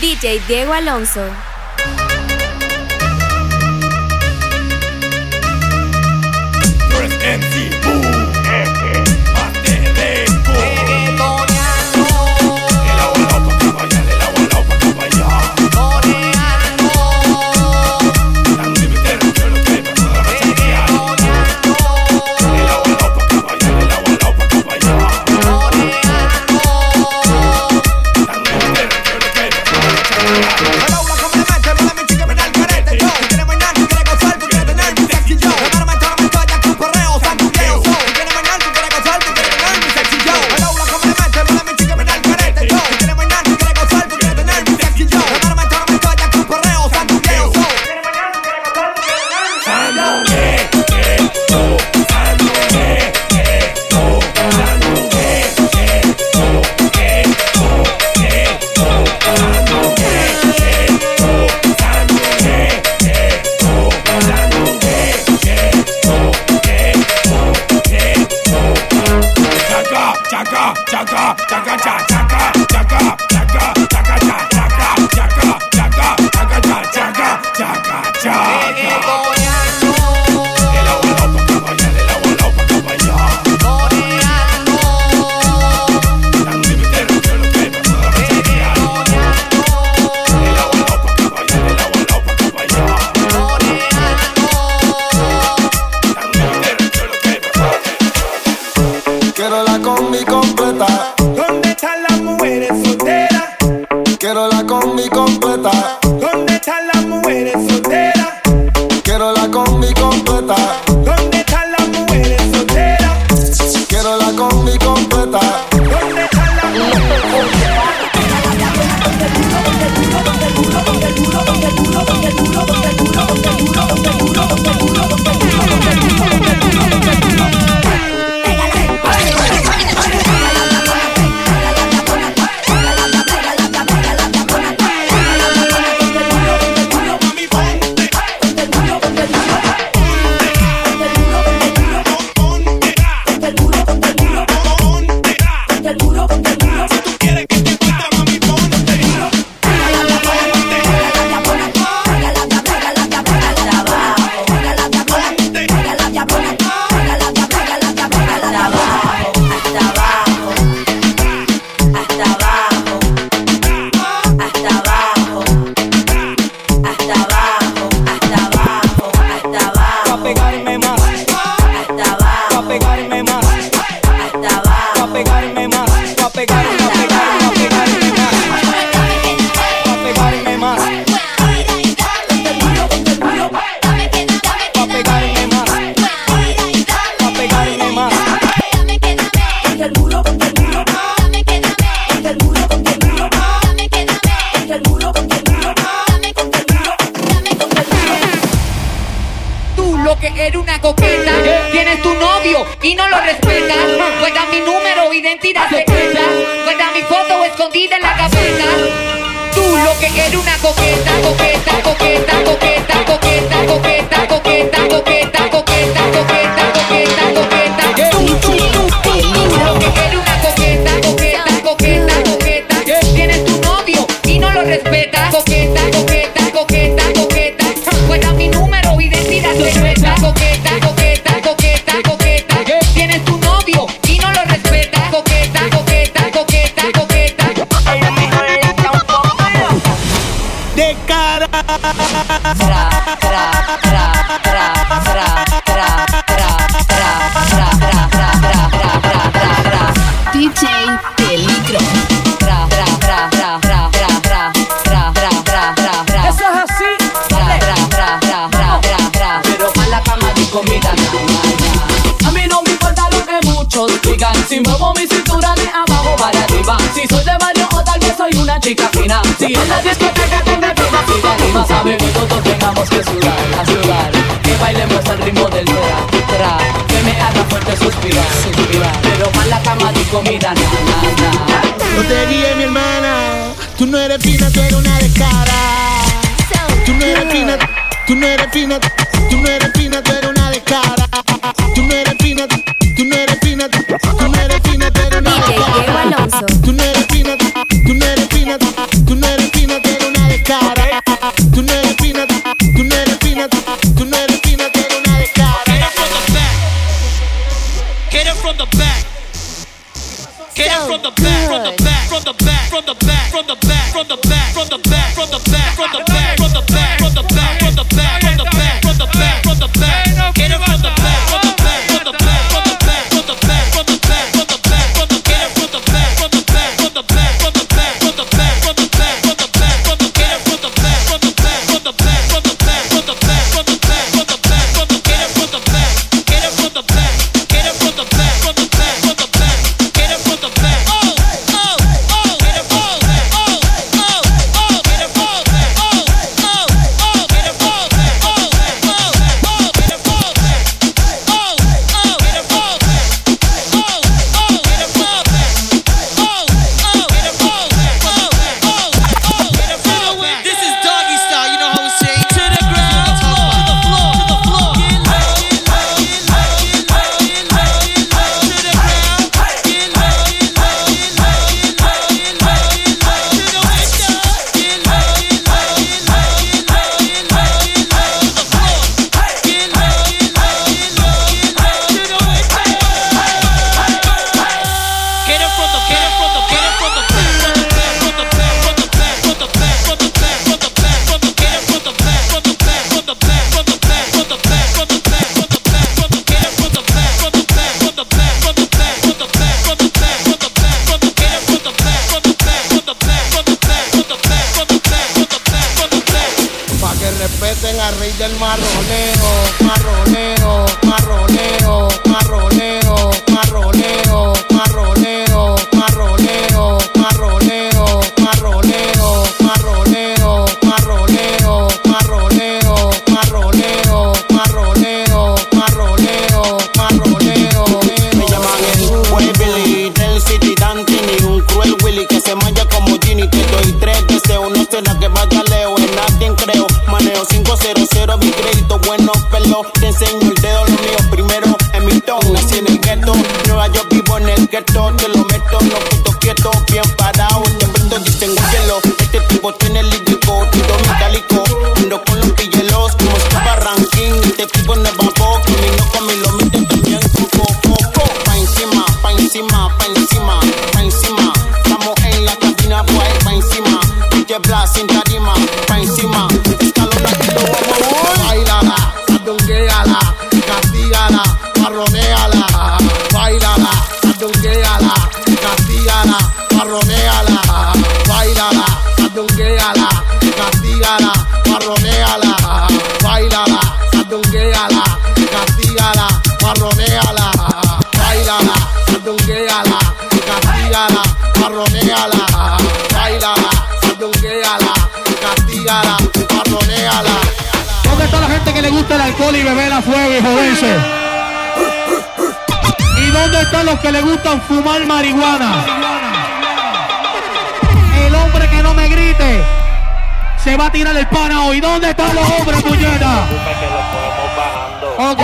DJ Diego Alonso. eres una coqueta, coqueta, coqueta, coqueta, coqueta, coqueta, coqueta, coqueta, coqueta, coqueta, coqueta, coqueta. Tú, tú, tú, eres una coqueta, coqueta, coqueta, coqueta. Tienes tu novio y no lo respetas, coqueta, coqueta. Si en la discoteca tenga y más sabe que todos tengamos que sudar, a sudar. Que bailemos al ritmo del tra. Que me haga fuerte suspirar, suspirar. Pero más la cama de comida, na, na. No te guíes, mi hermana. Tú no eres fina, tú eres una descara. Tú no eres fina, tú no eres fina Mira, rey del marroneo, marroneo, marroneo, marroneo, marroneo, que le gusta el alcohol y beber a fuego y joderse? ¿Y dónde están los que le gustan fumar marihuana? El hombre que no me grite se va a tirar el pana hoy. ¿Dónde están los hombres, puñeta? Ok.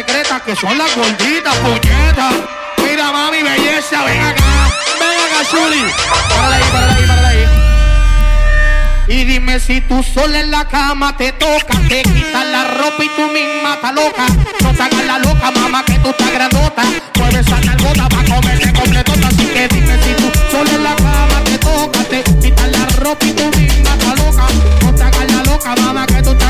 Secretas que son las gorditas, puñetas. Mira, mami, belleza, ven acá. Ven acá. Párale ahí, ahí, ahí. Y dime si tú sola en la cama te toca, te quitas la ropa y tú misma estás loca. No hagas la loca, mamá, que tú estás grandota. Mueves esa nalgota pa' comerte completota. Así que dime si tú sola en la cama te toca, te quitas la ropa y tú misma estás loca. No hagas la loca, mamá, que tú estás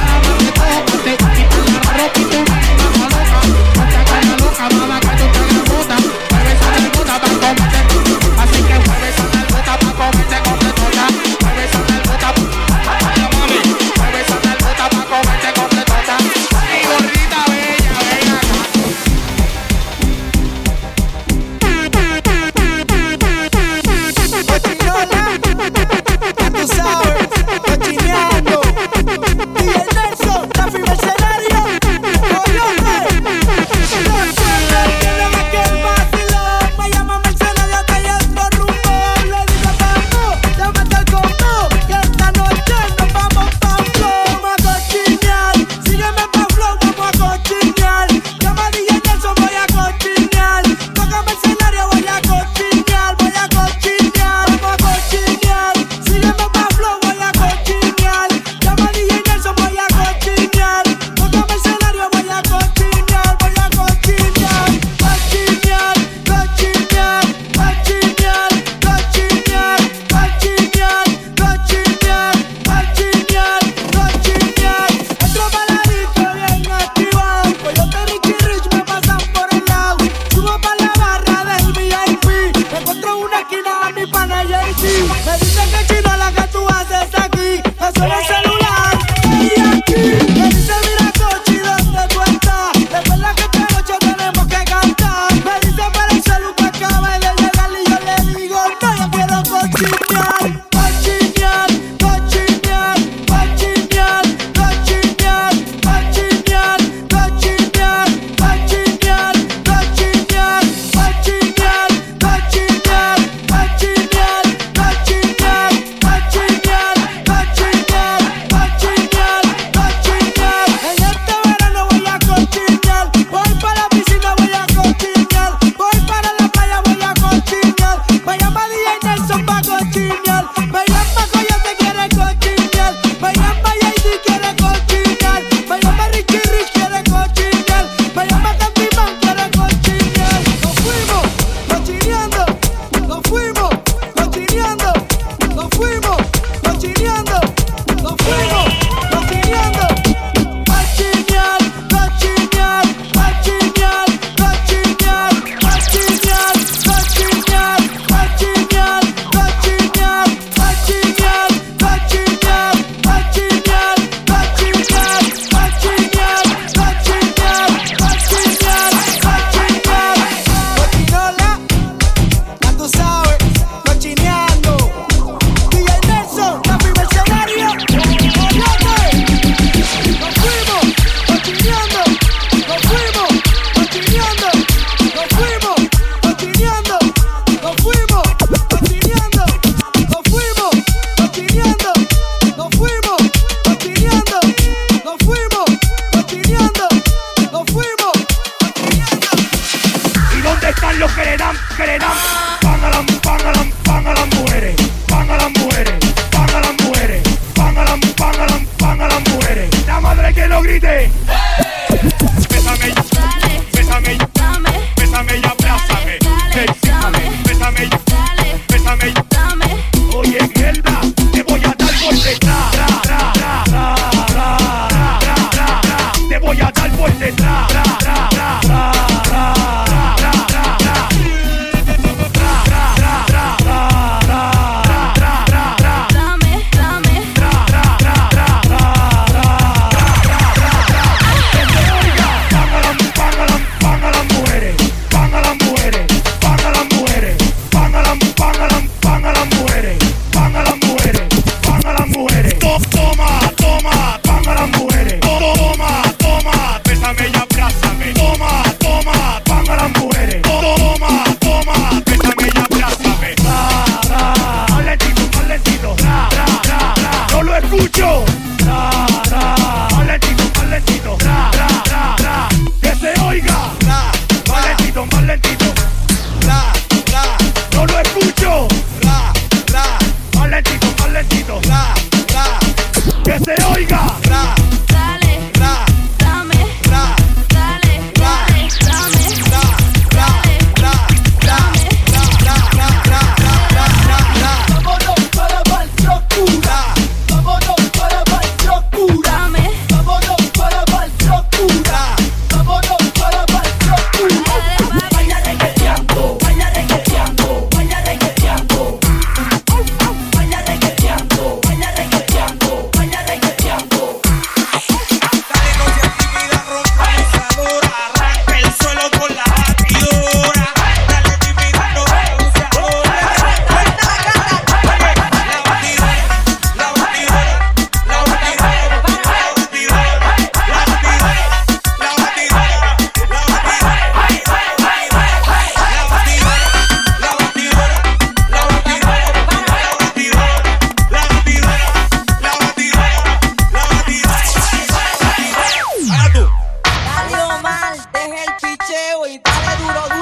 duro, duro.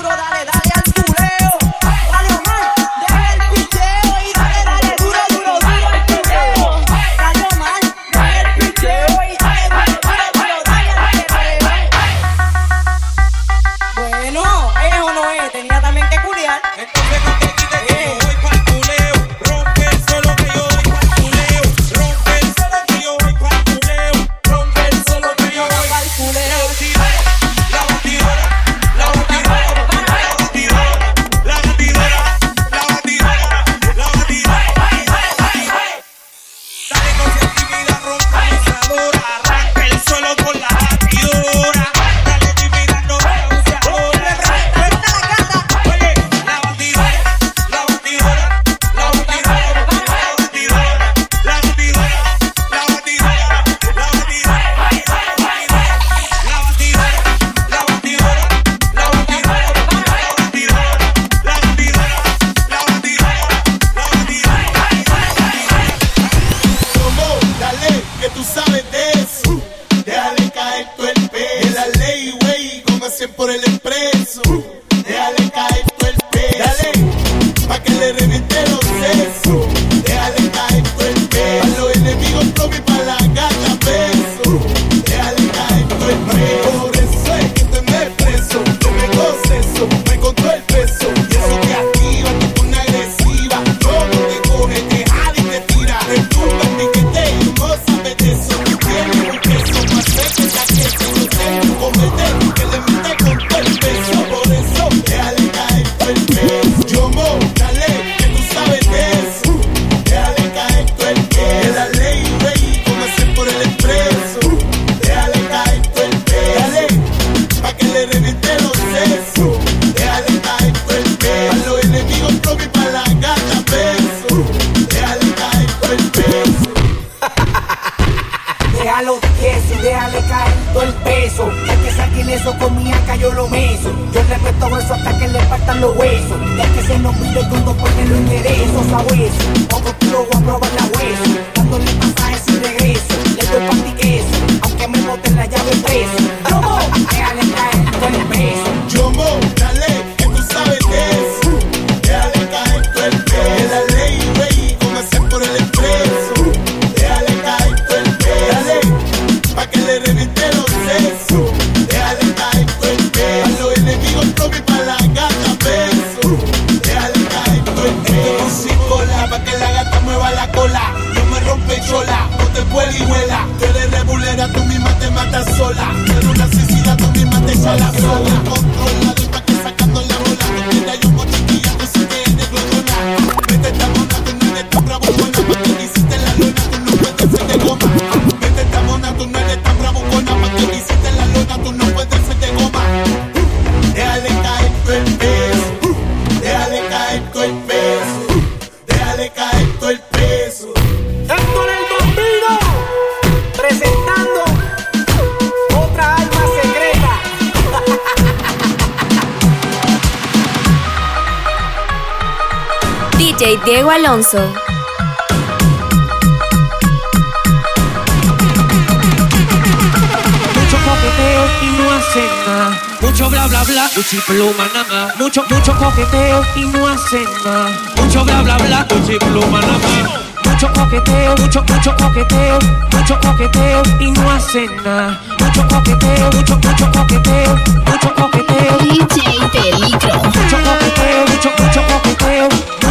Huesos. Ya que se nos pide mundo porque lo enderezo, sabueso. Otro voy a probar la hueso. Diego Alonso. Mucho coqueteo y no hacen nada. Mucho bla bla bla, pluma nada. Mucho, mucho coqueteo y no hacen nada. Mucho bla bla bla, pluma nada. Mucho coqueteo, mucho, mucho coqueteo, mucho coqueteo y no hacen nada. Mucho coqueteo, mucho, mucho coqueteo, mucho coqueteo. DJ Peligro. Mucho coqueteo, mucho, mucho coqueteo,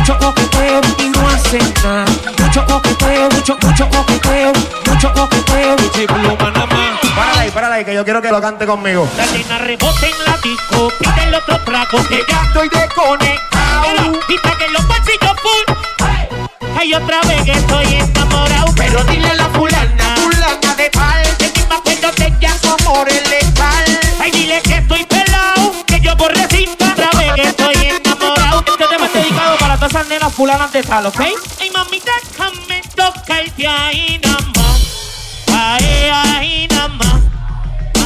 mucho coqueteo y no hacen nada. Mucho coqueteo, mucho, mucho coqueteo, mucho coqueteo. Cuchi pluma nada más. Párala ahí, párala ahí, que yo quiero que lo cante conmigo. La nena rebota en la disco, pide el otro trago que ya estoy desconectado. Y pa' que los bolsillos full. Hay otra vez que estoy enamorado. Pero dile a la fulana, fulana de tal, que ni me acuerdo de ella su amor es letal. Ay, dile que estoy nenas fulanas de tal, ¿ok? Ay, mami, déjame tocarte ahí nada más. Ahí, ahí nada más.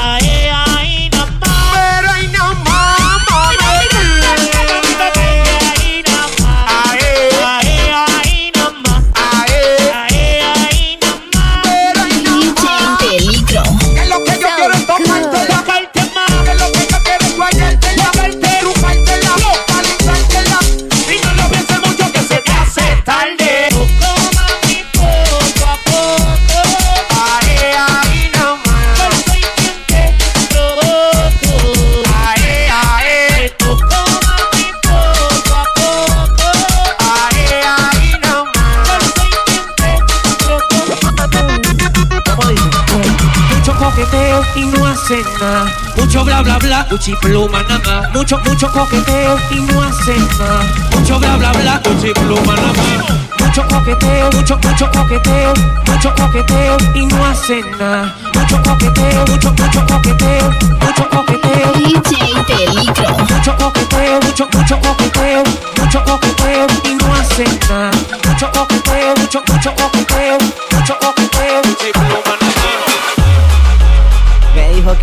Ahí, ahí nada más. Pero ahí nada más, nada. Mucho bla bla bla, cuchi pluma nada. Mucho, mucho coqueteo y no hacen nada. Mucho bla bla bla, cuchi pluma nada. Mucho coqueteo, mucho, mucho coqueteo, mucho coqueteo y no hacen nada. Mucho coqueteo, mucho, mucho coqueteo, mucho coqueteo. DJ Peligro. Mucho coqueteo, mucho, mucho coqueteo, mucho coqueteo y no hacen nada. Mucho coqueteo, mucho, mucho coqueteo,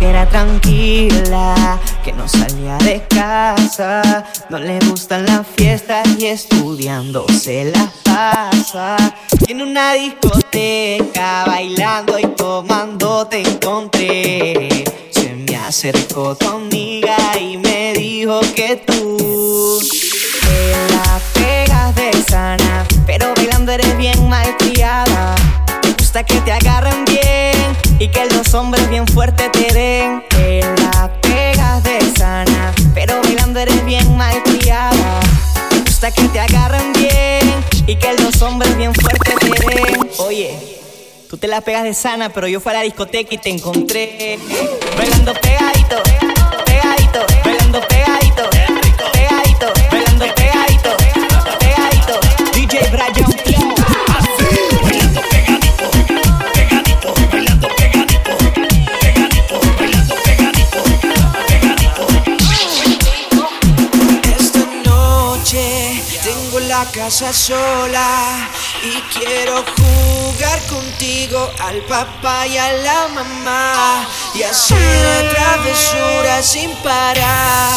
que era tranquila, que no salía de casa, no le gustan las fiestas y estudiando se las pasa. En una discoteca, bailando y tomando te encontré. Se me acercó tu amiga y me dijo que tú te la pegas de sana, pero bailando eres bien malcriada. Te gusta que te agarren bien y que los hombres bien fuertes te den. Te la pegas de sana, pero bailando eres bien malcriada. Me gusta que te agarren bien y que los hombres bien fuertes te den. Oye. Tú te la pegas de sana, pero yo fui a la discoteca y te encontré bailando pegadito, pegadito, bailando pegadito, pegadito, bailando pegadito, pegadito. DJ Brian sola y quiero jugar contigo al papá y a la mamá y hacer travesuras sin parar.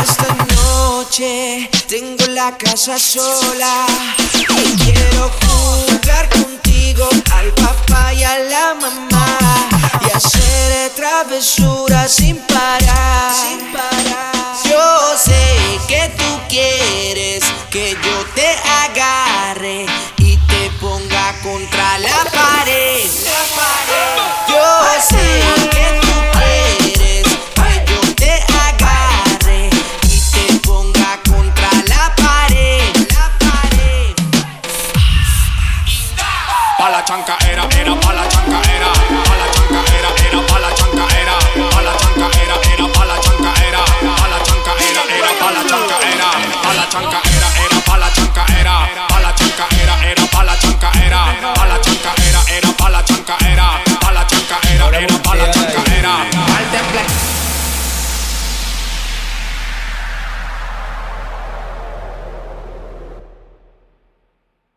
Esta noche tengo la casa sola y quiero jugar contigo al papá y a la mamá y hacer travesuras sin parar. Sin parar. Yo sé que tú quieres que yo te agarre